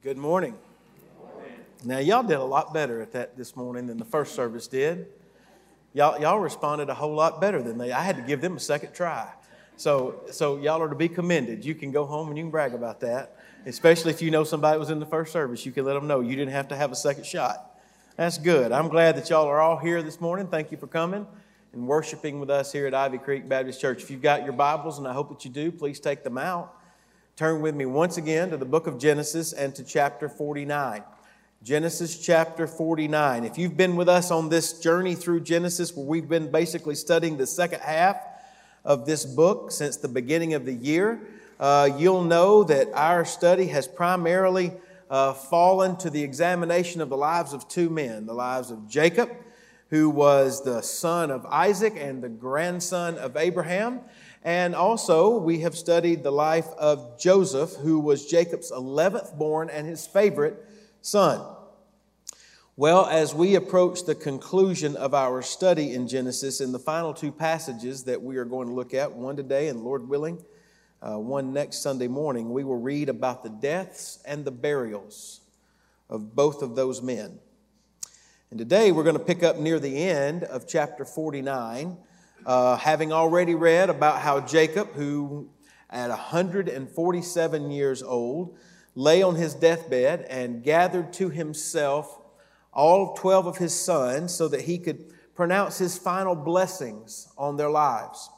Good morning. Now, y'all did a lot better at that this morning than the first service did. Y'all, y'all responded a whole lot better than they. I had to give them a second try. So, so y'all are to be commended. You can go home and you can brag about that, especially if you know somebody was in the first service. You can let them know you didn't have to have a second shot. That's good. I'm glad that y'all are all here this morning. Thank you for coming and worshiping with us here at Ivy Creek Baptist Church. If you've got your Bibles, and I hope that you do, please take them out. Turn with me once again to the book of Genesis and to chapter 49. Genesis chapter 49. If you've been with us on this journey through Genesis, where we've been basically studying the second half of this book since the beginning of the year, uh, you'll know that our study has primarily uh, fallen to the examination of the lives of two men the lives of Jacob, who was the son of Isaac and the grandson of Abraham. And also, we have studied the life of Joseph, who was Jacob's 11th born and his favorite son. Well, as we approach the conclusion of our study in Genesis, in the final two passages that we are going to look at, one today and Lord willing, uh, one next Sunday morning, we will read about the deaths and the burials of both of those men. And today we're going to pick up near the end of chapter 49 uh, having already read about how Jacob, who at 147 years old, lay on his deathbed and gathered to himself all 12 of his sons so that he could pronounce his final blessings on their lives.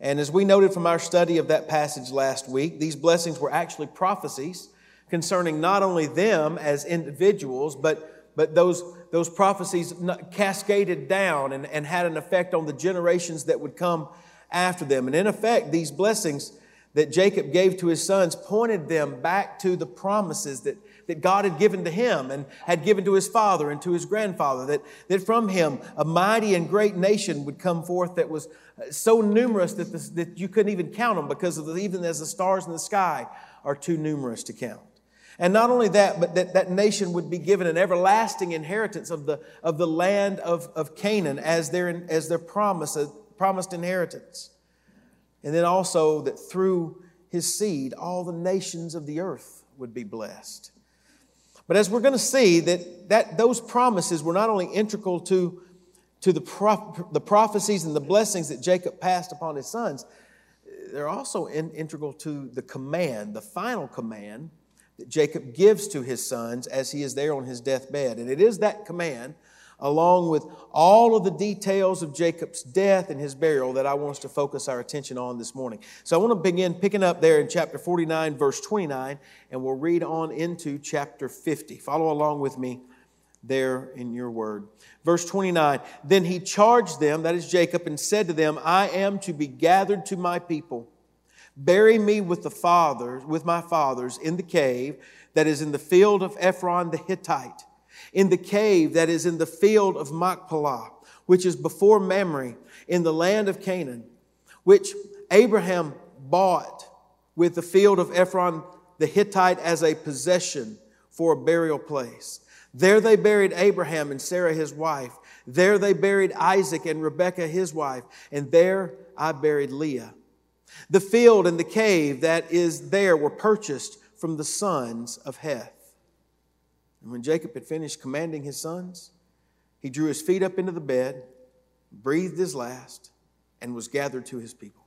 And as we noted from our study of that passage last week, these blessings were actually prophecies concerning not only them as individuals, but, but those those prophecies cascaded down and, and had an effect on the generations that would come after them. And in effect, these blessings that Jacob gave to his sons pointed them back to the promises that, that God had given to him and had given to his father and to his grandfather, that, that from him a mighty and great nation would come forth that was uh, so numerous that, that you couldn't even count them because of the, even as the stars in the sky are too numerous to count. And not only that, but that that nation would be given an everlasting inheritance of the, of the land of, of Canaan as their, as their promise, a promised inheritance. And then also that through his seed, all the nations of the earth would be blessed. But as we're going to see, that, that those promises were not only integral to, to the, prof, the prophecies and the blessings that Jacob passed upon his sons, they're also in, integral to the command, the final command that Jacob gives to his sons as he is there on his deathbed. And it is that command, along with all of the details of Jacob's death and his burial, that I want us to focus our attention on this morning. So I want to begin picking up there in chapter 49, verse 29, and we'll read on into chapter 50. Follow along with me there in your word. Verse 29 Then he charged them, that is Jacob, and said to them, I am to be gathered to my people Bury me with the fathers, with my fathers in the cave that is in the field of Ephron the Hittite, in the cave that is in the field of Machpelah, which is before Mamre, in the land of Canaan, which Abraham bought with the field of Ephron the Hittite as a possession for a burial place. There they buried Abraham and Sarah his wife. There they buried Isaac and Rebekah his wife. And there I buried Leah. The field and the cave that is there were purchased from the sons of Heth. And when Jacob had finished commanding his sons, he drew his feet up into the bed, breathed his last, and was gathered to his people.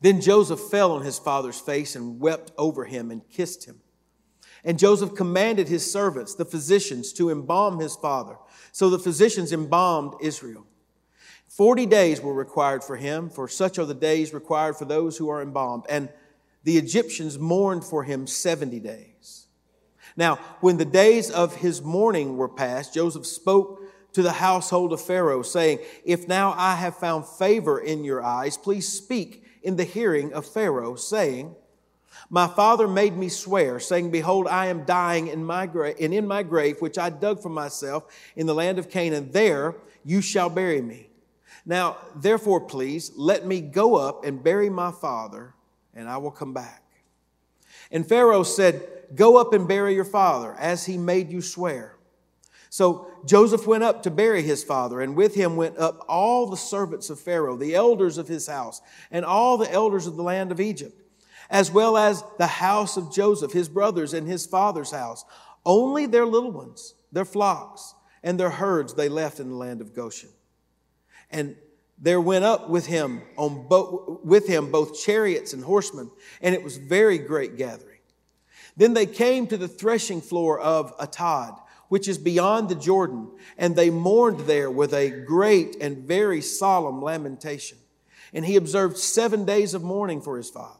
Then Joseph fell on his father's face and wept over him and kissed him. And Joseph commanded his servants, the physicians, to embalm his father. So the physicians embalmed Israel. Forty days were required for him, for such are the days required for those who are embalmed. And the Egyptians mourned for him 70 days. Now, when the days of his mourning were past, Joseph spoke to the household of Pharaoh, saying, If now I have found favor in your eyes, please speak in the hearing of Pharaoh, saying, My father made me swear, saying, Behold, I am dying in my grave, and in my grave, which I dug for myself in the land of Canaan, there you shall bury me. Now, therefore, please, let me go up and bury my father, and I will come back. And Pharaoh said, Go up and bury your father, as he made you swear. So Joseph went up to bury his father, and with him went up all the servants of Pharaoh, the elders of his house, and all the elders of the land of Egypt. as well as the house of Joseph, his brothers, and his father's house. Only their little ones, their flocks, and their herds they left in the land of Goshen. And there went up with him on bo- with him both chariots and horsemen, and it was very great gathering. Then they came to the threshing floor of Atad, which is beyond the Jordan, and they mourned there with a great and very solemn lamentation. And he observed seven days of mourning for his father.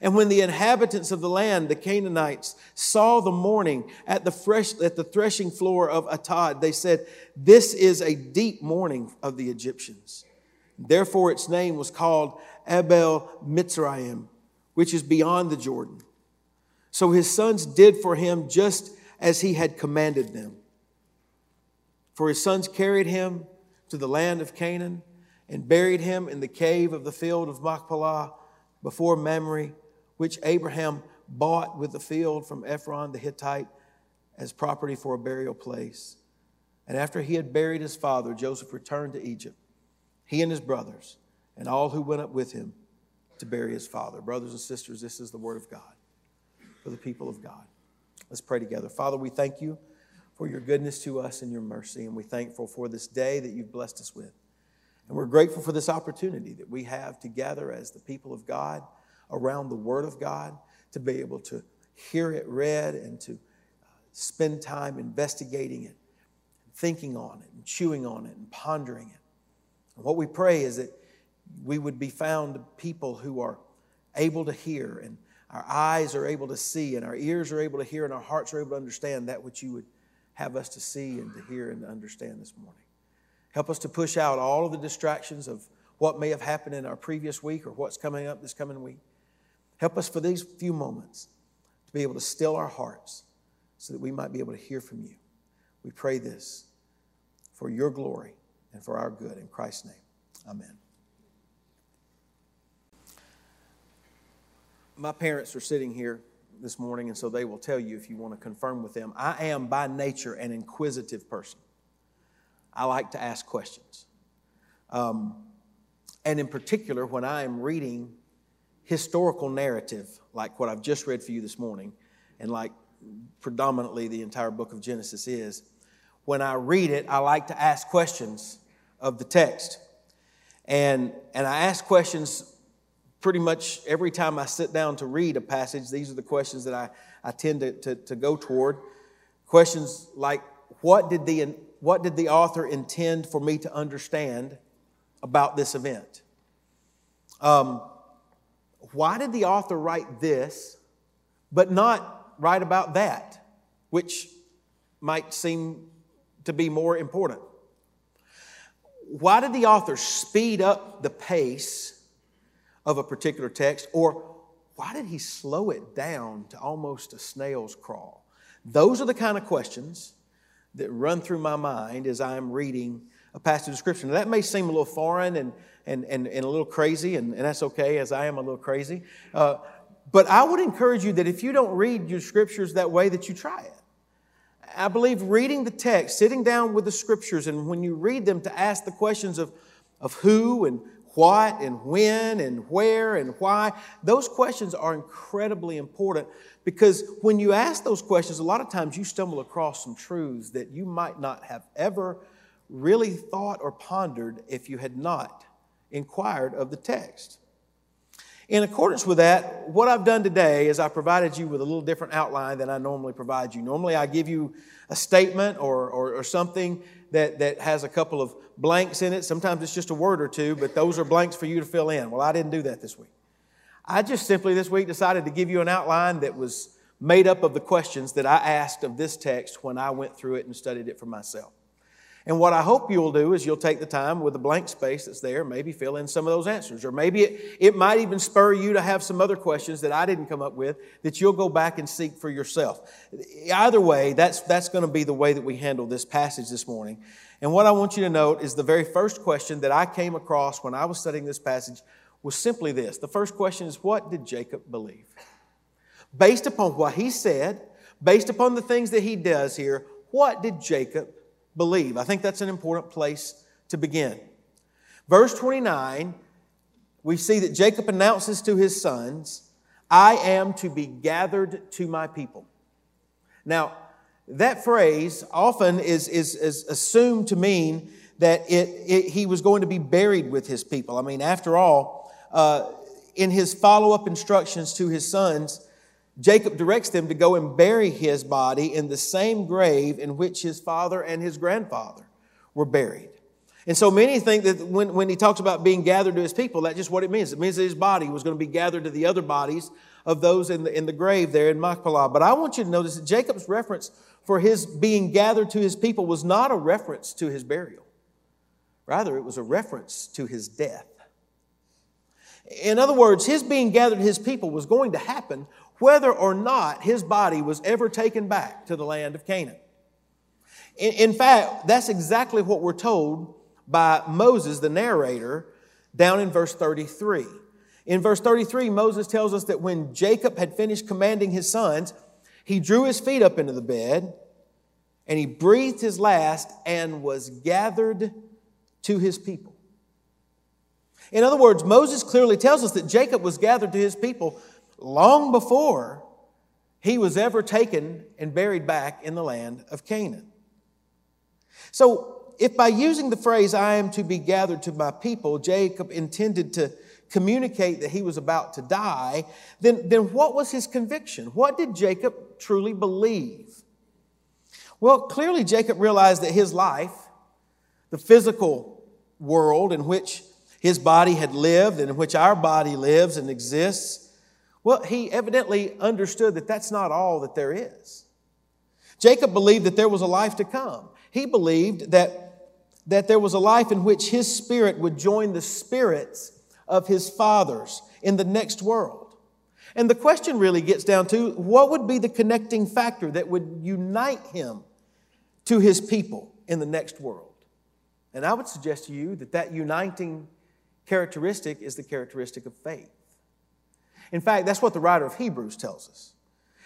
And when the inhabitants of the land, the Canaanites, saw the mourning at the, fresh, at the threshing floor of Atad, they said, This is a deep mourning of the Egyptians. Therefore, its name was called Abel Mitzrayim, which is beyond the Jordan. So his sons did for him just as he had commanded them. For his sons carried him to the land of Canaan and buried him in the cave of the field of Machpelah before Mamre, which Abraham bought with the field from Ephron the Hittite as property for a burial place. And after he had buried his father, Joseph returned to Egypt, he and his brothers, and all who went up with him to bury his father. Brothers and sisters, this is the word of God for the people of God. Let's pray together. Father, we thank you for your goodness to us and your mercy, and we're thankful for this day that you've blessed us with. And we're grateful for this opportunity that we have to gather as the people of God around the Word of God, to be able to hear it read and to uh, spend time investigating it, thinking on it, and chewing on it, and pondering it. And what we pray is that we would be found people who are able to hear and our eyes are able to see and our ears are able to hear and our hearts are able to understand that which you would have us to see and to hear and to understand this morning. Help us to push out all of the distractions of what may have happened in our previous week or what's coming up this coming week. Help us for these few moments to be able to still our hearts so that we might be able to hear from you. We pray this for your glory and for our good. In Christ's name, amen. my parents are sitting here this morning, and so they will tell you if you want to confirm with them. I am by nature an inquisitive person. I like to ask questions. Um, and in particular, when I am reading historical narrative, like what I've just read for you this morning, and like predominantly the entire book of Genesis is, when I read it, I like to ask questions of the text. And, and I ask questions pretty much every time I sit down to read a passage, these are the questions that I, I tend to, to, to go toward. Questions like, what did, the, what did the author intend for me to understand about this event? Um, why did the author write this, but not write about that, which might seem to be more important? Why did the author speed up the pace of a particular text? Or why did he slow it down to almost a snail's crawl? Those are the kind of questions that run through my mind as I'm reading a passage of Scripture. Now, that may seem a little foreign and, and, and, and a little crazy, and, and that's okay, as I am a little crazy. Uh, but I would encourage you that if you don't read your Scriptures that way, that you try it. I believe reading the text, sitting down with the Scriptures, and when you read them, to ask the questions of, of who and what and when and where and why, those questions are incredibly important because when you ask those questions, a lot of times you stumble across some truths that you might not have ever really thought or pondered if you had not inquired of the text. In accordance with that, what I've done today is I provided you with a little different outline than I normally provide you. Normally, I give you a statement or, or, or something that, that has a couple of blanks in it. Sometimes it's just a word or two, but those are blanks for you to fill in. Well, I didn't do that this week. I just simply this week decided to give you an outline that was made up of the questions that I asked of this text when I went through it and studied it for myself. And what I hope you'll do is you'll take the time with the blank space that's there, maybe fill in some of those answers. Or maybe it, it might even spur you to have some other questions that I didn't come up with that you'll go back and seek for yourself. Either way, that's, that's going to be the way that we handle this passage this morning. And what I want you to note is the very first question that I came across when I was studying this passage was simply this. The first question is what did Jacob believe? Based upon what he said, based upon the things that he does here, what did Jacob believe? I think that's an important place to begin. Verse 29, we see that Jacob announces to his sons, I am to be gathered to my people. Now, that phrase often is, is, is assumed to mean that it, it, he was going to be buried with his people. I mean, after all, uh, in his follow up instructions to his sons, Jacob directs them to go and bury his body in the same grave in which his father and his grandfather were buried. And so many think that when, when he talks about being gathered to his people, that's just what it means. It means that his body was going to be gathered to the other bodies of those in the, in the grave there in Machpelah. But I want you to notice that Jacob's reference for his being gathered to his people was not a reference to his burial. Rather, it was a reference to his death. In other words, his being gathered to his people was going to happen whether or not his body was ever taken back to the land of Canaan. In, in fact, that's exactly what we're told by Moses, the narrator, down in verse 33. In verse 33, Moses tells us that when Jacob had finished commanding his sons, he drew his feet up into the bed and he breathed his last and was gathered to his people. In other words, Moses clearly tells us that Jacob was gathered to his people long before he was ever taken and buried back in the land of Canaan. So, if by using the phrase, I am to be gathered to my people, Jacob intended to communicate that he was about to die, then, then what was his conviction? What did Jacob truly believe? Well, clearly, Jacob realized that his life, the physical world in which his body had lived and in which our body lives and exists, well, he evidently understood that that's not all that there is. Jacob believed that there was a life to come. He believed that that there was a life in which his spirit would join the spirits of his fathers in the next world. And the question really gets down to what would be the connecting factor that would unite him to his people in the next world? And I would suggest to you that that uniting characteristic is the characteristic of faith. In fact, that's what the writer of Hebrews tells us.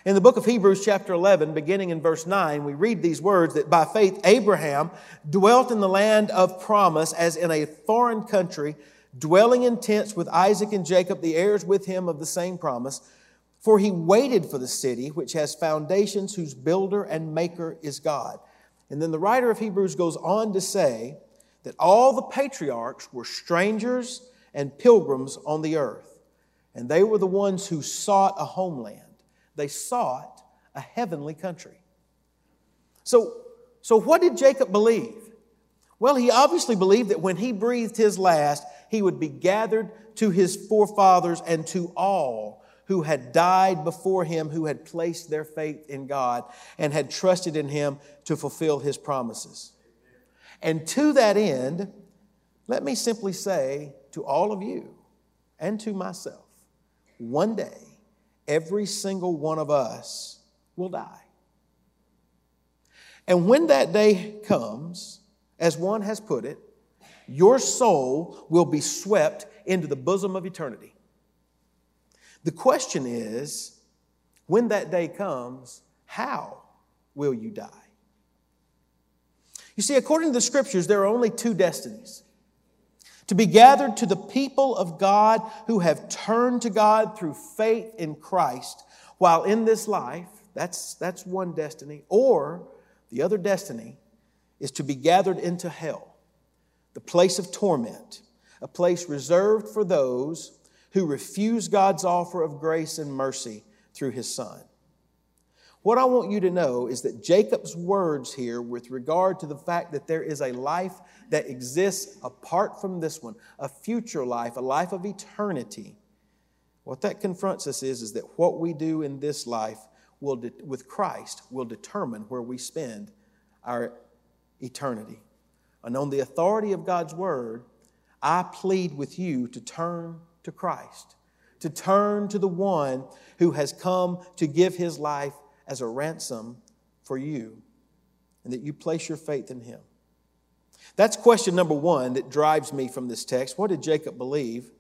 In the book of Hebrews, chapter 11, beginning in verse 9, we read these words that by faith Abraham dwelt in the land of promise as in a foreign country, dwelling in tents with Isaac and Jacob, the heirs with him of the same promise. For he waited for the city which has foundations, whose builder and maker is God. And then the writer of Hebrews goes on to say that all the patriarchs were strangers and pilgrims on the earth, and they were the ones who sought a homeland. They sought a heavenly country. So, so what did Jacob believe? Well, he obviously believed that when he breathed his last, he would be gathered to his forefathers and to all who had died before him, who had placed their faith in God and had trusted in him to fulfill his promises. And to that end, let me simply say to all of you and to myself, one day every single one of us will die. And when that day comes, as one has put it, your soul will be swept into the bosom of eternity. The question is when that day comes, how will you die? You see, according to the scriptures, there are only two destinies to be gathered to the people of God who have turned to God through faith in Christ while in this life. That's, that's one destiny. Or the other destiny is to be gathered into hell, the place of torment, a place reserved for those who refuse God's offer of grace and mercy through his Son. What I want you to know is that Jacob's words here, with regard to the fact that there is a life that exists apart from this one, a future life, a life of eternity, what that confronts us is, is that what we do in this life will de- with Christ will determine where we spend our eternity. And on the authority of God's word, I plead with you to turn to Christ, to turn to the one who has come to give his life as a ransom for you, and that you place your faith in him. That's question number one that drives me from this text. What did Jacob believe?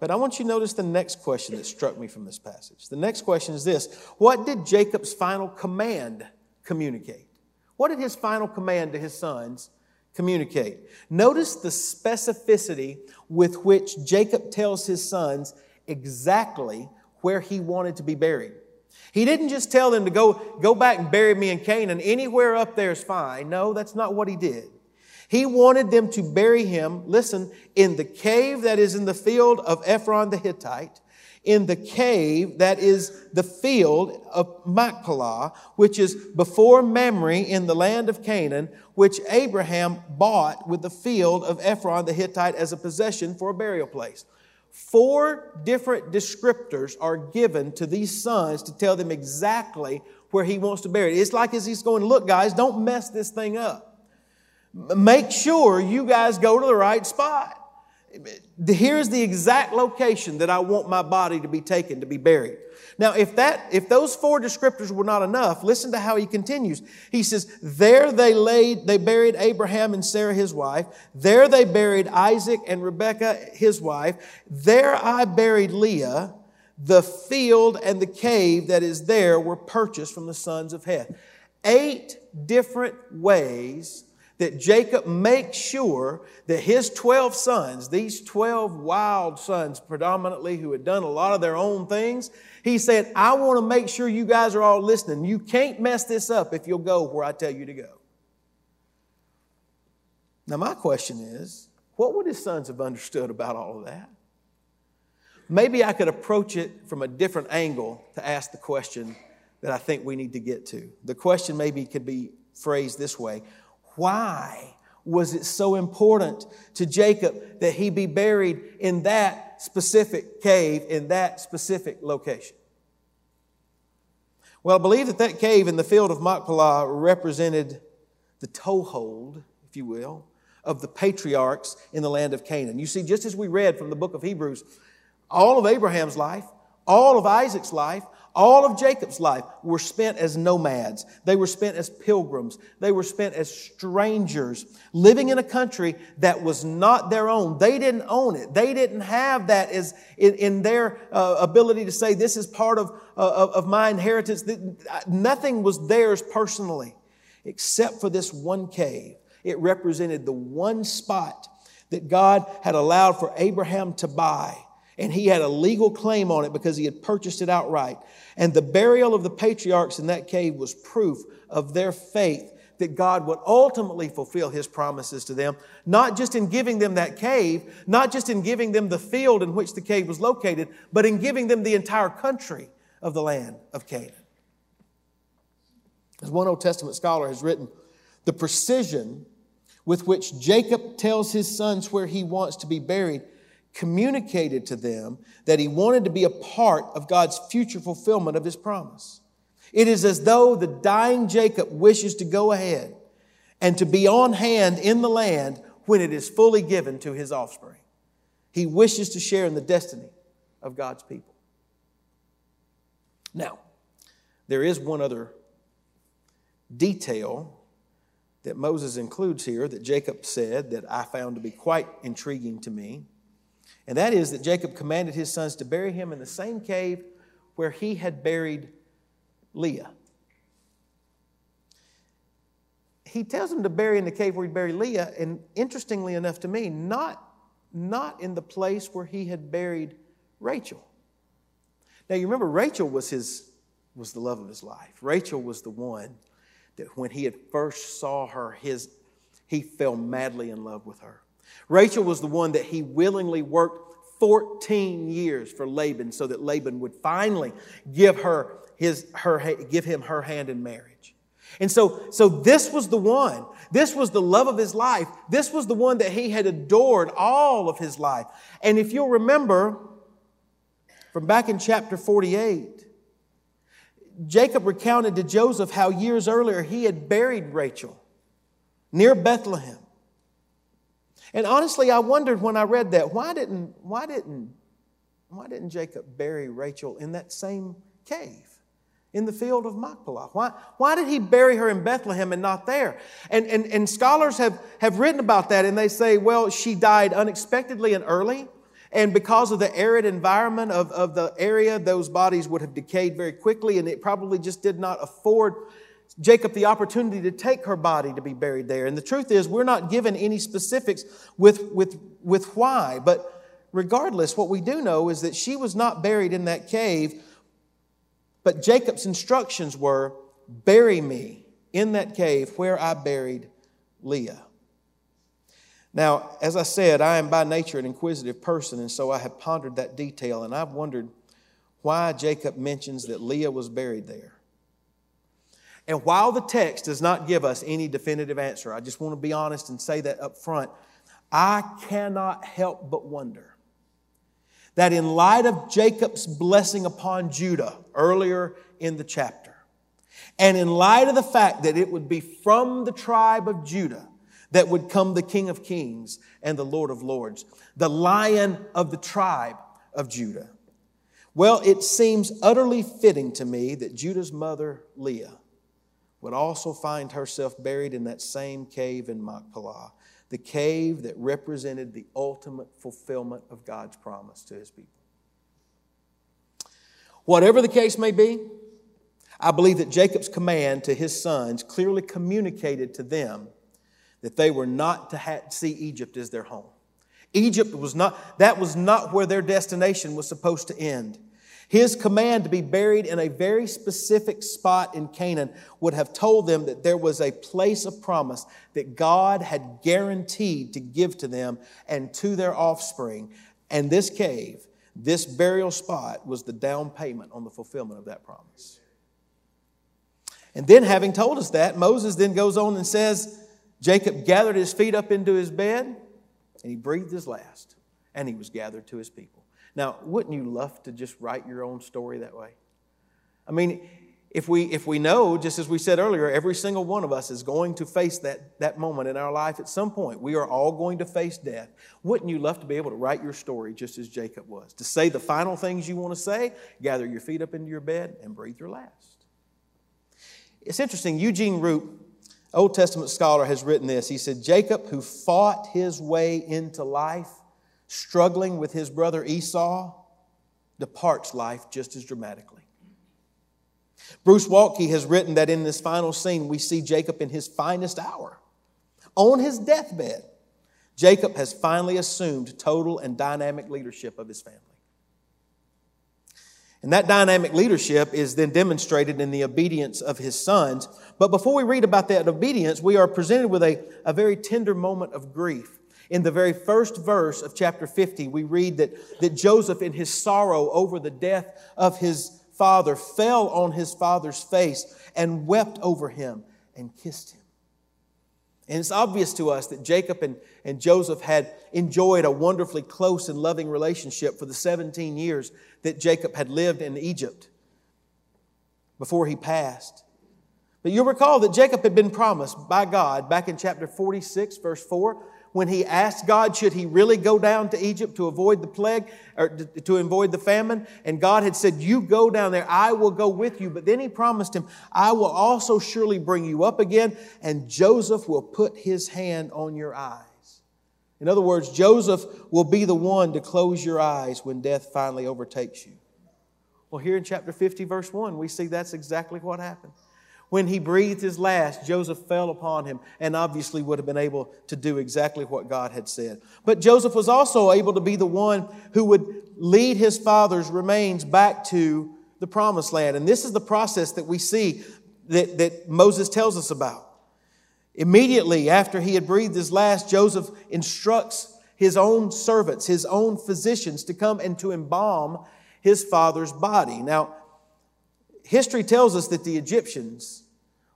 But I want you to notice the next question that struck me from this passage. The next question is this What did Jacob's final command communicate? What did his final command to his sons communicate? Notice the specificity with which Jacob tells his sons exactly where he wanted to be buried. He didn't just tell them to go, go back and bury me in Canaan. Anywhere up there is fine. No, that's not what he did. He wanted them to bury him, listen, in the cave that is in the field of Ephron the Hittite, in the cave that is the field of Machpelah, which is before Mamre in the land of Canaan, which Abraham bought with the field of Ephron the Hittite as a possession for a burial place. Four different descriptors are given to these sons to tell them exactly where he wants to bury it. It's like as he's going, look, guys, don't mess this thing up. Make sure you guys go to the right spot. Here's the exact location that I want my body to be taken to be buried. Now, if that, if those four descriptors were not enough, listen to how he continues. He says, there they laid, they buried Abraham and Sarah, his wife. There they buried Isaac and Rebekah, his wife. There I buried Leah. The field and the cave that is there were purchased from the sons of Heth. Eight different ways that Jacob makes sure that his 12 sons, these 12 wild sons predominantly who had done a lot of their own things, he said, I want to make sure you guys are all listening. You can't mess this up if you'll go where I tell you to go. Now, my question is, what would his sons have understood about all of that? Maybe I could approach it from a different angle to ask the question that I think we need to get to. The question maybe could be phrased this way why was it so important to Jacob that he be buried in that specific cave, in that specific location? Well, I believe that that cave in the field of Machpelah represented the toehold, if you will, of the patriarchs in the land of Canaan. You see, just as we read from the book of Hebrews, all of Abraham's life, all of Isaac's life, all of Jacob's life were spent as nomads. They were spent as pilgrims. They were spent as strangers, living in a country that was not their own. They didn't own it. They didn't have that as in, in their uh, ability to say, this is part of, uh, of my inheritance. Nothing was theirs personally, except for this one cave. It represented the one spot that God had allowed for Abraham to buy and he had a legal claim on it because he had purchased it outright. And the burial of the patriarchs in that cave was proof of their faith that God would ultimately fulfill his promises to them, not just in giving them that cave, not just in giving them the field in which the cave was located, but in giving them the entire country of the land of Canaan. As one Old Testament scholar has written, the precision with which Jacob tells his sons where he wants to be buried communicated to them that he wanted to be a part of God's future fulfillment of his promise. It is as though the dying Jacob wishes to go ahead and to be on hand in the land when it is fully given to his offspring. He wishes to share in the destiny of God's people. Now, there is one other detail that Moses includes here that Jacob said that I found to be quite intriguing to me. And that is that Jacob commanded his sons to bury him in the same cave where he had buried Leah. He tells them to bury in the cave where he buried Leah, and interestingly enough to me, not, not in the place where he had buried Rachel. Now you remember Rachel was his was the love of his life. Rachel was the one that when he had first saw her, his he fell madly in love with her. Rachel was the one that he willingly worked 14 years for Laban so that Laban would finally give her his her give him her hand in marriage. And so so this was the one. This was the love of his life. This was the one that he had adored all of his life. And if you'll remember from back in chapter 48 Jacob recounted to Joseph how years earlier he had buried Rachel near Bethlehem. And honestly, I wondered when I read that, why didn't, why didn't, why didn't Jacob bury Rachel in that same cave? in the field of Machpelah? Why, why did he bury her in Bethlehem and not there? And, and, and scholars have, have written about that and they say, well, she died unexpectedly and early. And because of the arid environment of, of the area, those bodies would have decayed very quickly and it probably just did not afford Jacob the opportunity to take her body to be buried there. And the truth is, we're not given any specifics with, with, with why, but regardless, what we do know is that she was not buried in that cave, but Jacob's instructions were bury me in that cave where I buried Leah. Now, as I said, I am by nature an inquisitive person, and so I have pondered that detail, and I've wondered why Jacob mentions that Leah was buried there. And while the text does not give us any definitive answer, I just want to be honest and say that up front. I cannot help but wonder that in light of Jacob's blessing upon Judah earlier in the chapter, and in light of the fact that it would be from the tribe of Judah that would come the King of Kings and the Lord of Lords, the lion of the tribe of Judah. Well, it seems utterly fitting to me that Judah's mother, Leah, would also find herself buried in that same cave in Machpelah the cave that represented the ultimate fulfillment of God's promise to his people. Whatever the case may be, I believe that Jacob's command to his sons clearly communicated to them that they were not to see Egypt as their home. Egypt was not, that was not where their destination was supposed to end. His command to be buried in a very specific spot in Canaan would have told them that there was a place of promise that God had guaranteed to give to them and to their offspring. And this cave, this burial spot, was the down payment on the fulfillment of that promise. And then, having told us that, Moses then goes on and says, Jacob gathered his feet up into his bed and he breathed his last, and he was gathered to his people. Now, wouldn't you love to just write your own story that way? I mean, if we, if we know, just as we said earlier, every single one of us is going to face that, that moment in our life at some point. We are all going to face death. Wouldn't you love to be able to write your story just as Jacob was? To say the final things you want to say, gather your feet up into your bed, and breathe your last. It's interesting, Eugene Roop, Old Testament scholar, has written this. He said, Jacob, who fought his way into life, struggling with his brother Esau, departs life just as dramatically. Bruce Waltke has written that in this final scene, we see Jacob in his finest hour. On his deathbed, Jacob has finally assumed total and dynamic leadership of his family. And that dynamic leadership is then demonstrated in the obedience of his sons. But before we read about that obedience, we are presented with a, a very tender moment of grief in the very first verse of chapter 50, we read that, that Joseph, in his sorrow over the death of his father, fell on his father's face and wept over him and kissed him. And it's obvious to us that Jacob and, and Joseph had enjoyed a wonderfully close and loving relationship for the 17 years that Jacob had lived in Egypt before he passed. But you'll recall that Jacob had been promised by God back in chapter 46, verse 4, when he asked God, should he really go down to Egypt to avoid the plague or to avoid the famine? And God had said, You go down there, I will go with you. But then he promised him, I will also surely bring you up again, and Joseph will put his hand on your eyes. In other words, Joseph will be the one to close your eyes when death finally overtakes you. Well, here in chapter 50, verse 1, we see that's exactly what happened. When he breathed his last, Joseph fell upon him and obviously would have been able to do exactly what God had said. But Joseph was also able to be the one who would lead his father's remains back to the promised land. And this is the process that we see that, that Moses tells us about. Immediately after he had breathed his last, Joseph instructs his own servants, his own physicians, to come and to embalm his father's body. Now, history tells us that the Egyptians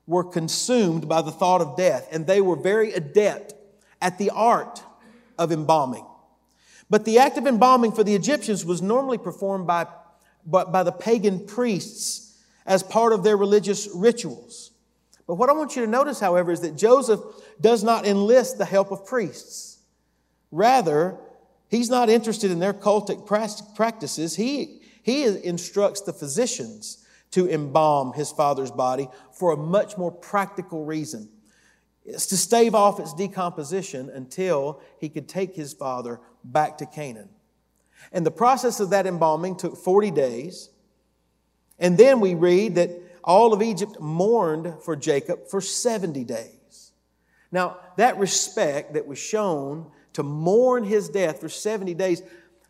were consumed by the thought of death, and they were very adept at the art of embalming. But the act of embalming for the Egyptians was normally performed by, by, by the pagan priests as part of their religious rituals. But what I want you to notice, however, is that Joseph does not enlist the help of priests. Rather, he's not interested in their cultic practices. He, he instructs the physicians to embalm his father's body for a much more practical reason. It's to stave off its decomposition until he could take his father back to Canaan. And the process of that embalming took 40 days. And then we read that all of Egypt mourned for Jacob for 70 days. Now, that respect that was shown to mourn his death for 70 days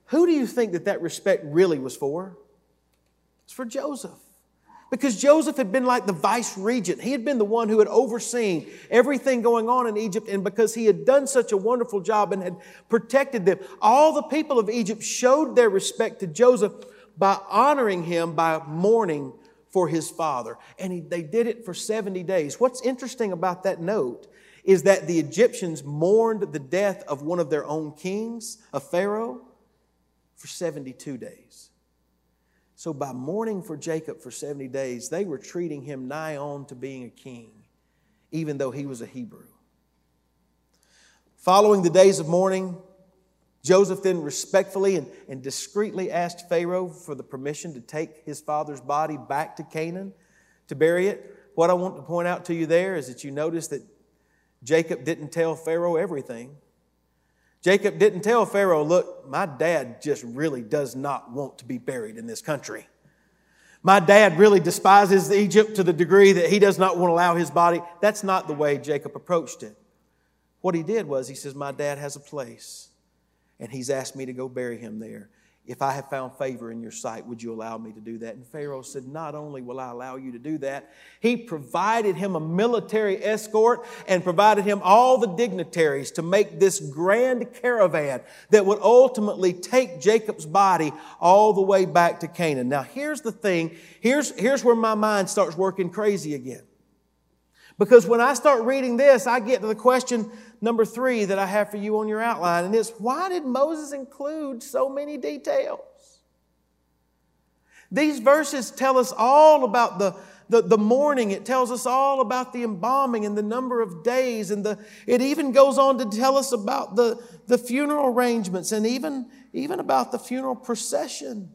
Who do you think that that respect really was for? It's for Joseph. Because Joseph had been like the vice regent. He had been the one who had overseen everything going on in Egypt. And because he had done such a wonderful job and had protected them, all the people of Egypt showed their respect to Joseph by honoring him by mourning for his father. And he, they did it for 70 days. What's interesting about that note is that the Egyptians mourned the death of one of their own kings, a Pharaoh, for 72 days. So, by mourning for Jacob for 70 days, they were treating him nigh on to being a king, even though he was a Hebrew. Following the days of mourning, Joseph then respectfully and, and discreetly asked Pharaoh for the permission to take his father's body back to Canaan to bury it. What I want to point out to you there is that you notice that Jacob didn't tell Pharaoh everything. Jacob didn't tell Pharaoh, look, my dad just really does not want to be buried in this country. My dad really despises Egypt to the degree that he does not want to allow his body. That's not the way Jacob approached it. What he did was he says, My dad has a place, and he's asked me to go bury him there. If I have found favor in your sight, would you allow me to do that? And Pharaoh said, Not only will I allow you to do that, he provided him a military escort and provided him all the dignitaries to make this grand caravan that would ultimately take Jacob's body all the way back to Canaan. Now, here's the thing here's, here's where my mind starts working crazy again. Because when I start reading this, I get to the question number three that I have for you on your outline, and it's why did Moses include so many details? These verses tell us all about the, the, the mourning. It tells us all about the embalming and the number of days. And the, it even goes on to tell us about the, the funeral arrangements and even, even about the funeral procession.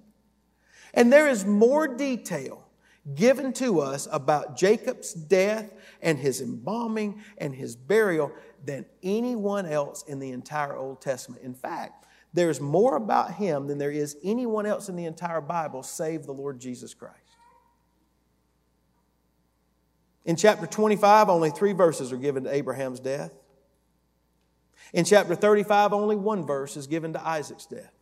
And there is more detail given to us about Jacob's death and his embalming and his burial than anyone else in the entire Old Testament. In fact, there's more about him than there is anyone else in the entire Bible save the Lord Jesus Christ. In chapter 25, only three verses are given to Abraham's death. In chapter 35, only one verse is given to Isaac's death.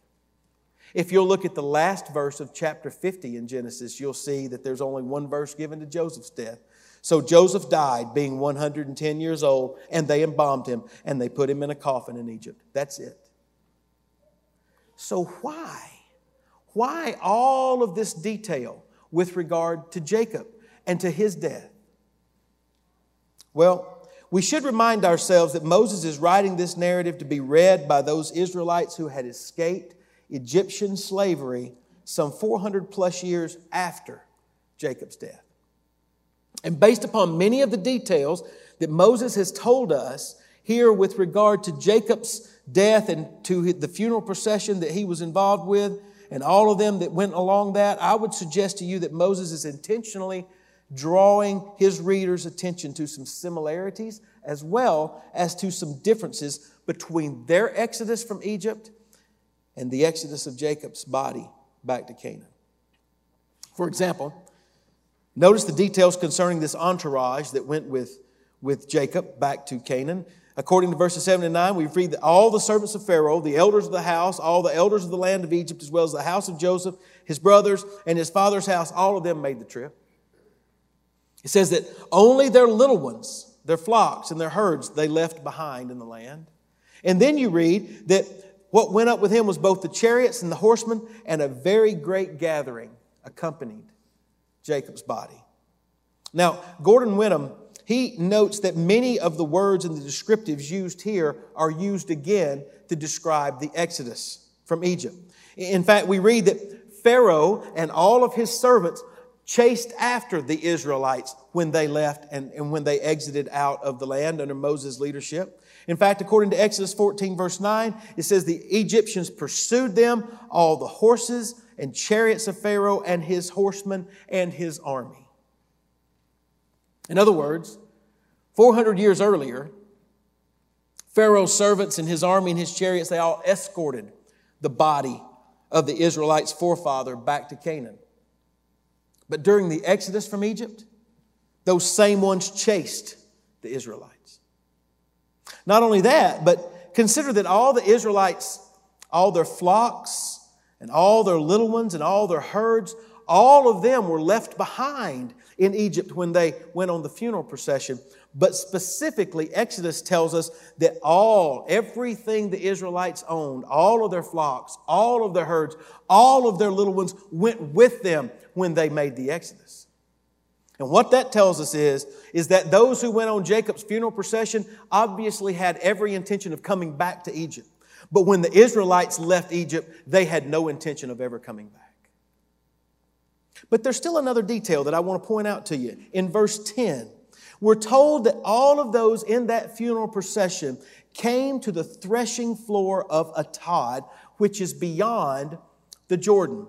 If you'll look at the last verse of chapter 50 in Genesis, you'll see that there's only one verse given to Joseph's death. So Joseph died being 110 years old, and they embalmed him and they put him in a coffin in Egypt. That's it. So, why? Why all of this detail with regard to Jacob and to his death? Well, we should remind ourselves that Moses is writing this narrative to be read by those Israelites who had escaped Egyptian slavery some 400 plus years after Jacob's death. And based upon many of the details that Moses has told us here with regard to Jacob's death and to the funeral procession that he was involved with, and all of them that went along that, I would suggest to you that Moses is intentionally drawing his readers' attention to some similarities as well as to some differences between their exodus from Egypt and the exodus of Jacob's body back to Canaan. For example, notice the details concerning this entourage that went with, with Jacob back to Canaan. According to verses 7 and 9, we read that all the servants of Pharaoh, the elders of the house, all the elders of the land of Egypt, as well as the house of Joseph, his brothers, and his father's house, all of them made the trip. It says that only their little ones, their flocks and their herds, they left behind in the land. And then you read that what went up with him was both the chariots and the horsemen, and a very great gathering accompanied Jacob's body. Now, Gordon Wenham, he notes that many of the words and the descriptives used here are used again to describe the Exodus from Egypt. In fact, we read that Pharaoh and all of his servants chased after the Israelites when they left and, and when they exited out of the land under Moses' leadership. In fact, according to Exodus 14, verse 9, it says the Egyptians pursued them, all the horses and chariots of Pharaoh and his horsemen and his army. In other words, 400 years earlier, Pharaoh's servants and his army and his chariots, they all escorted the body of the Israelites' forefather back to Canaan. But during the exodus from Egypt, those same ones chased the Israelites. Not only that, but consider that all the Israelites, all their flocks, and all their little ones and all their herds, all of them were left behind in Egypt when they went on the funeral procession. But specifically, Exodus tells us that all, everything the Israelites owned, all of their flocks, all of their herds, all of their little ones went with them when they made the Exodus. And what that tells us is, is that those who went on Jacob's funeral procession obviously had every intention of coming back to Egypt. But when the Israelites left Egypt, they had no intention of ever coming back. But there's still another detail that I want to point out to you. In verse 10, we're told that all of those in that funeral procession came to the threshing floor of Atad, which is beyond the Jordan.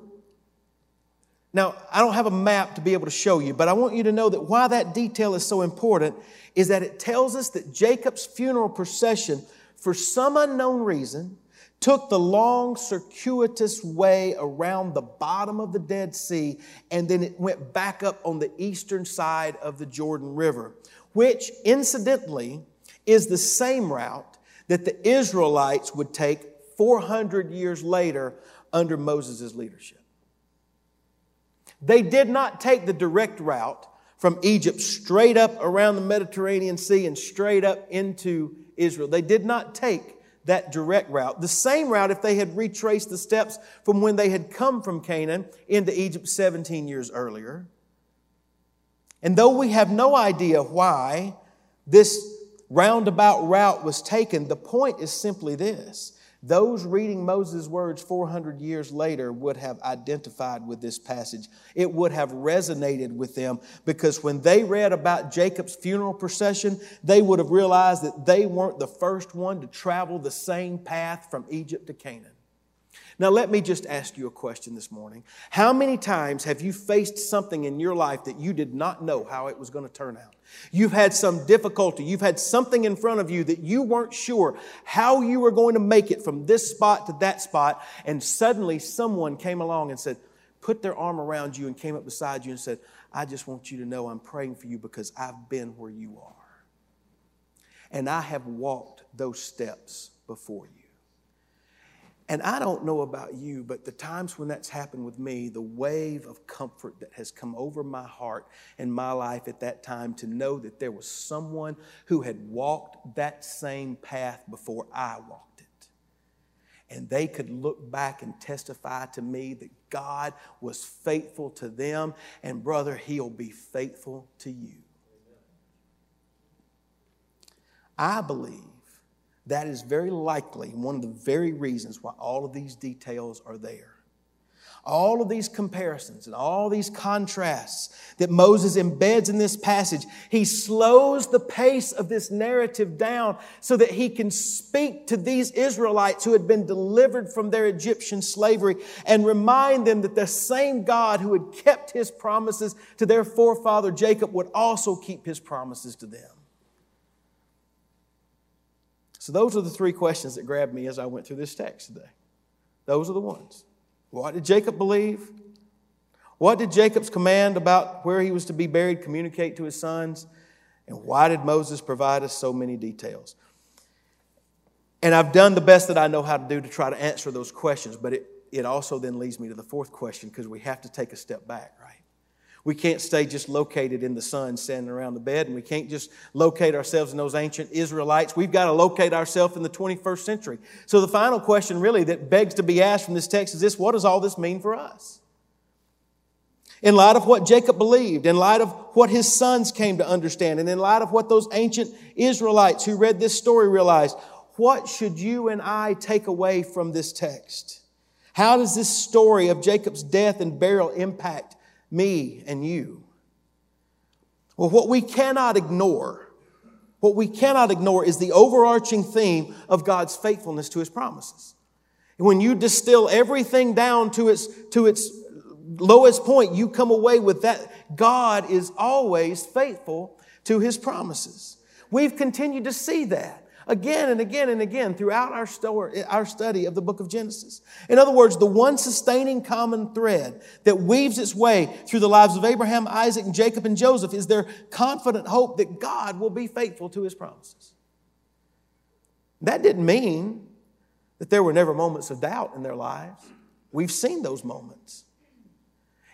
Now, I don't have a map to be able to show you, but I want you to know that why that detail is so important is that it tells us that Jacob's funeral procession, for some unknown reason, took the long, circuitous way around the bottom of the Dead Sea, and then it went back up on the eastern side of the Jordan River, which incidentally is the same route that the Israelites would take 400 years later under Moses' leadership. They did not take the direct route from Egypt straight up around the Mediterranean Sea and straight up into Israel. They did not take that direct route. The same route if they had retraced the steps from when they had come from Canaan into Egypt 17 years earlier. And though we have no idea why this roundabout route was taken, the point is simply this those reading Moses' words 400 years later would have identified with this passage. It would have resonated with them because when they read about Jacob's funeral procession, they would have realized that they weren't the first one to travel the same path from Egypt to Canaan. Now, let me just ask you a question this morning. How many times have you faced something in your life that you did not know how it was going to turn out? You've had some difficulty. You've had something in front of you that you weren't sure how you were going to make it from this spot to that spot. And suddenly someone came along and said, put their arm around you and came up beside you and said, I just want you to know I'm praying for you because I've been where you are. And I have walked those steps before you. And I don't know about you, but the times when that's happened with me, the wave of comfort that has come over my heart and my life at that time to know that there was someone who had walked that same path before I walked it. And they could look back and testify to me that God was faithful to them, and brother, He'll be faithful to you. I believe that is very likely one of the very reasons why all of these details are there. All of these comparisons and all these contrasts that Moses embeds in this passage, he slows the pace of this narrative down so that he can speak to these Israelites who had been delivered from their Egyptian slavery and remind them that the same God who had kept his promises to their forefather Jacob would also keep his promises to them. So, those are the three questions that grabbed me as I went through this text today. Those are the ones. What did Jacob believe? What did Jacob's command about where he was to be buried communicate to his sons? And why did Moses provide us so many details? And I've done the best that I know how to do to try to answer those questions, but it, it also then leads me to the fourth question because we have to take a step back, right? We can't stay just located in the sun standing around the bed, and we can't just locate ourselves in those ancient Israelites. We've got to locate ourselves in the 21st century. So, the final question, really, that begs to be asked from this text is this what does all this mean for us? In light of what Jacob believed, in light of what his sons came to understand, and in light of what those ancient Israelites who read this story realized, what should you and I take away from this text? How does this story of Jacob's death and burial impact me and you. Well, what we cannot ignore, what we cannot ignore is the overarching theme of God's faithfulness to his promises. When you distill everything down to its, to its lowest point, you come away with that God is always faithful to his promises. We've continued to see that again and again and again throughout our, story, our study of the book of Genesis. In other words, the one sustaining common thread that weaves its way through the lives of Abraham, Isaac, and Jacob and Joseph is their confident hope that God will be faithful to his promises. That didn't mean that there were never moments of doubt in their lives. We've seen those moments.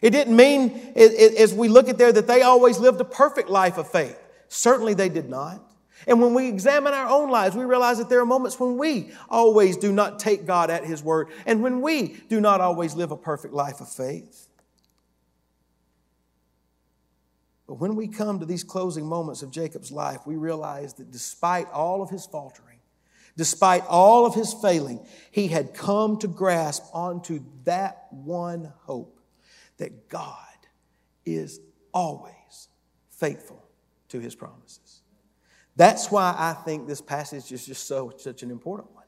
It didn't mean, as we look at there, that they always lived a perfect life of faith. Certainly they did not. And when we examine our own lives, we realize that there are moments when we always do not take God at His word and when we do not always live a perfect life of faith. But when we come to these closing moments of Jacob's life, we realize that despite all of his faltering, despite all of his failing, he had come to grasp onto that one hope that God is always faithful to his promises. That's why I think this passage is just so such an important one.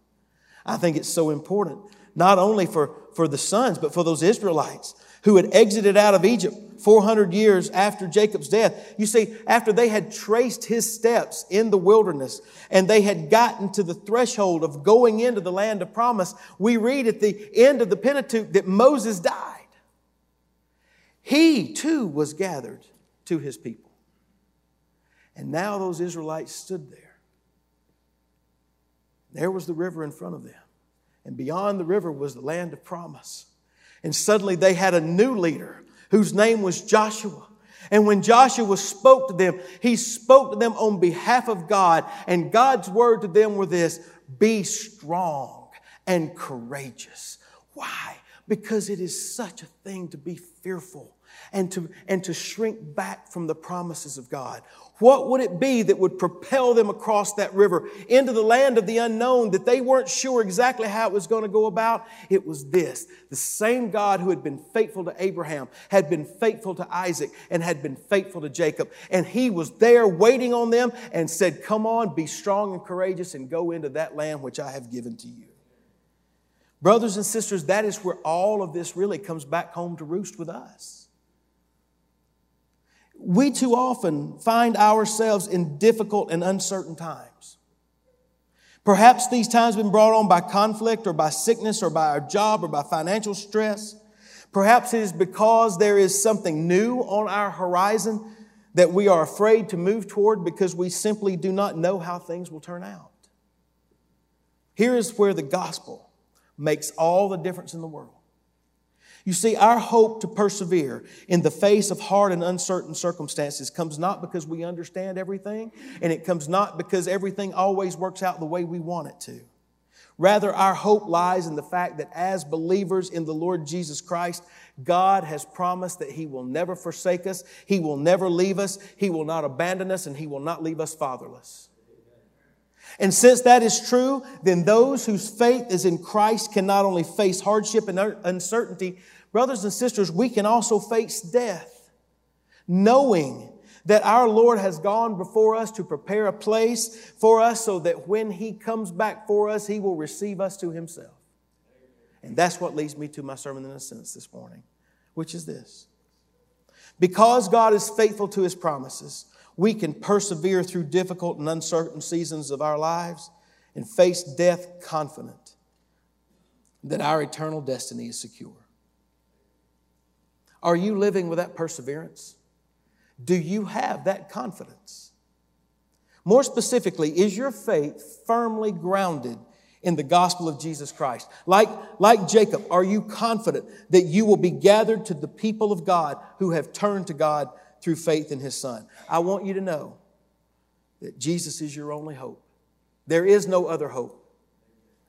I think it's so important, not only for, for the sons, but for those Israelites who had exited out of Egypt 400 years after Jacob's death. You see, after they had traced his steps in the wilderness and they had gotten to the threshold of going into the land of promise, we read at the end of the Pentateuch that Moses died. He too was gathered to his people. And now those Israelites stood there. There was the river in front of them. And beyond the river was the land of promise. And suddenly they had a new leader whose name was Joshua. And when Joshua spoke to them, he spoke to them on behalf of God. And God's word to them were this be strong and courageous. Why? Because it is such a thing to be fearful and to, and to shrink back from the promises of God. What would it be that would propel them across that river into the land of the unknown that they weren't sure exactly how it was going to go about? It was this. The same God who had been faithful to Abraham had been faithful to Isaac and had been faithful to Jacob. And he was there waiting on them and said, Come on, be strong and courageous and go into that land which I have given to you. Brothers and sisters, that is where all of this really comes back home to roost with us we too often find ourselves in difficult and uncertain times. Perhaps these times have been brought on by conflict or by sickness or by our job or by financial stress. Perhaps it is because there is something new on our horizon that we are afraid to move toward because we simply do not know how things will turn out. Here is where the gospel makes all the difference in the world. You see, our hope to persevere in the face of hard and uncertain circumstances comes not because we understand everything, and it comes not because everything always works out the way we want it to. Rather, our hope lies in the fact that as believers in the Lord Jesus Christ, God has promised that He will never forsake us, He will never leave us, He will not abandon us, and He will not leave us fatherless. And since that is true, then those whose faith is in Christ can not only face hardship and uncertainty, brothers and sisters, we can also face death, knowing that our Lord has gone before us to prepare a place for us so that when He comes back for us, He will receive us to Himself. And that's what leads me to my sermon in a sentence this morning, which is this. Because God is faithful to His promises, we can persevere through difficult and uncertain seasons of our lives and face death confident that our eternal destiny is secure. Are you living with that perseverance? Do you have that confidence? More specifically, is your faith firmly grounded in the gospel of Jesus Christ? Like, like Jacob, are you confident that you will be gathered to the people of God who have turned to God through faith in his son? I want you to know that Jesus is your only hope. There is no other hope.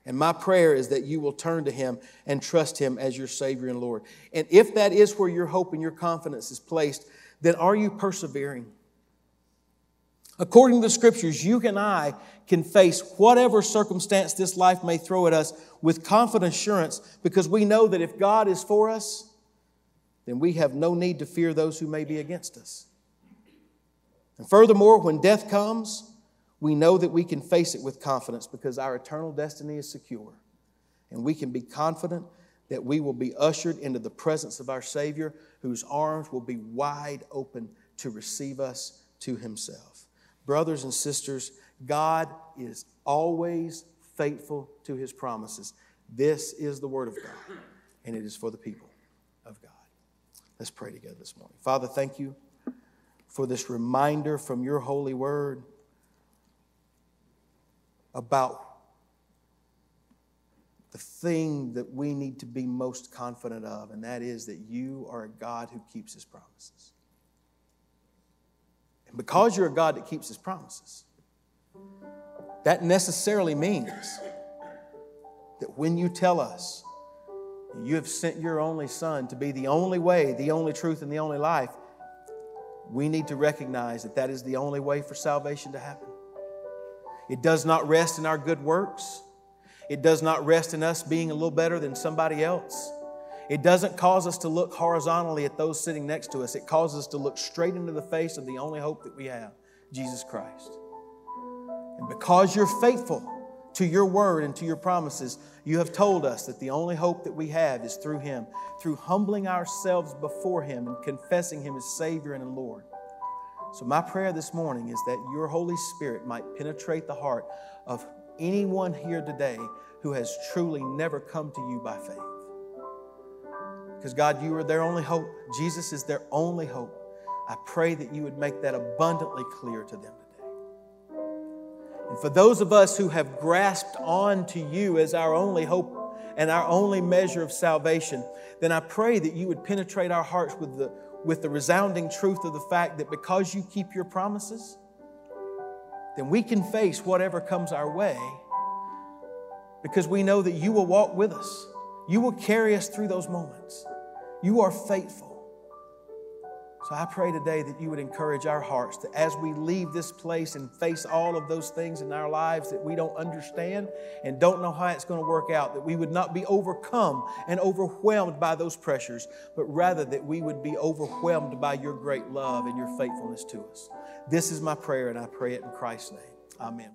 And my prayer is that you will turn to Him and trust Him as your Savior and Lord. And if that is where your hope and your confidence is placed, then are you persevering? According to the scriptures, you and I can face whatever circumstance this life may throw at us with confident assurance because we know that if God is for us, then we have no need to fear those who may be against us. And furthermore, when death comes, we know that we can face it with confidence because our eternal destiny is secure. And we can be confident that we will be ushered into the presence of our Savior, whose arms will be wide open to receive us to Himself. Brothers and sisters, God is always faithful to His promises. This is the Word of God, and it is for the people. Let's pray together this morning. Father, thank you for this reminder from your holy word about the thing that we need to be most confident of, and that is that you are a God who keeps his promises. And because you're a God that keeps his promises, that necessarily means that when you tell us you have sent your only Son to be the only way, the only truth, and the only life, we need to recognize that that is the only way for salvation to happen. It does not rest in our good works. It does not rest in us being a little better than somebody else. It doesn't cause us to look horizontally at those sitting next to us. It causes us to look straight into the face of the only hope that we have, Jesus Christ. And because you're faithful to your word and to your promises, you have told us that the only hope that we have is through Him, through humbling ourselves before Him and confessing Him as Savior and Lord. So, my prayer this morning is that your Holy Spirit might penetrate the heart of anyone here today who has truly never come to you by faith. Because, God, you are their only hope. Jesus is their only hope. I pray that you would make that abundantly clear to them. And for those of us who have grasped on to you as our only hope and our only measure of salvation, then I pray that you would penetrate our hearts with the, with the resounding truth of the fact that because you keep your promises, then we can face whatever comes our way because we know that you will walk with us. You will carry us through those moments. You are faithful. So I pray today that you would encourage our hearts that as we leave this place and face all of those things in our lives that we don't understand and don't know how it's going to work out, that we would not be overcome and overwhelmed by those pressures, but rather that we would be overwhelmed by your great love and your faithfulness to us. This is my prayer, and I pray it in Christ's name. Amen.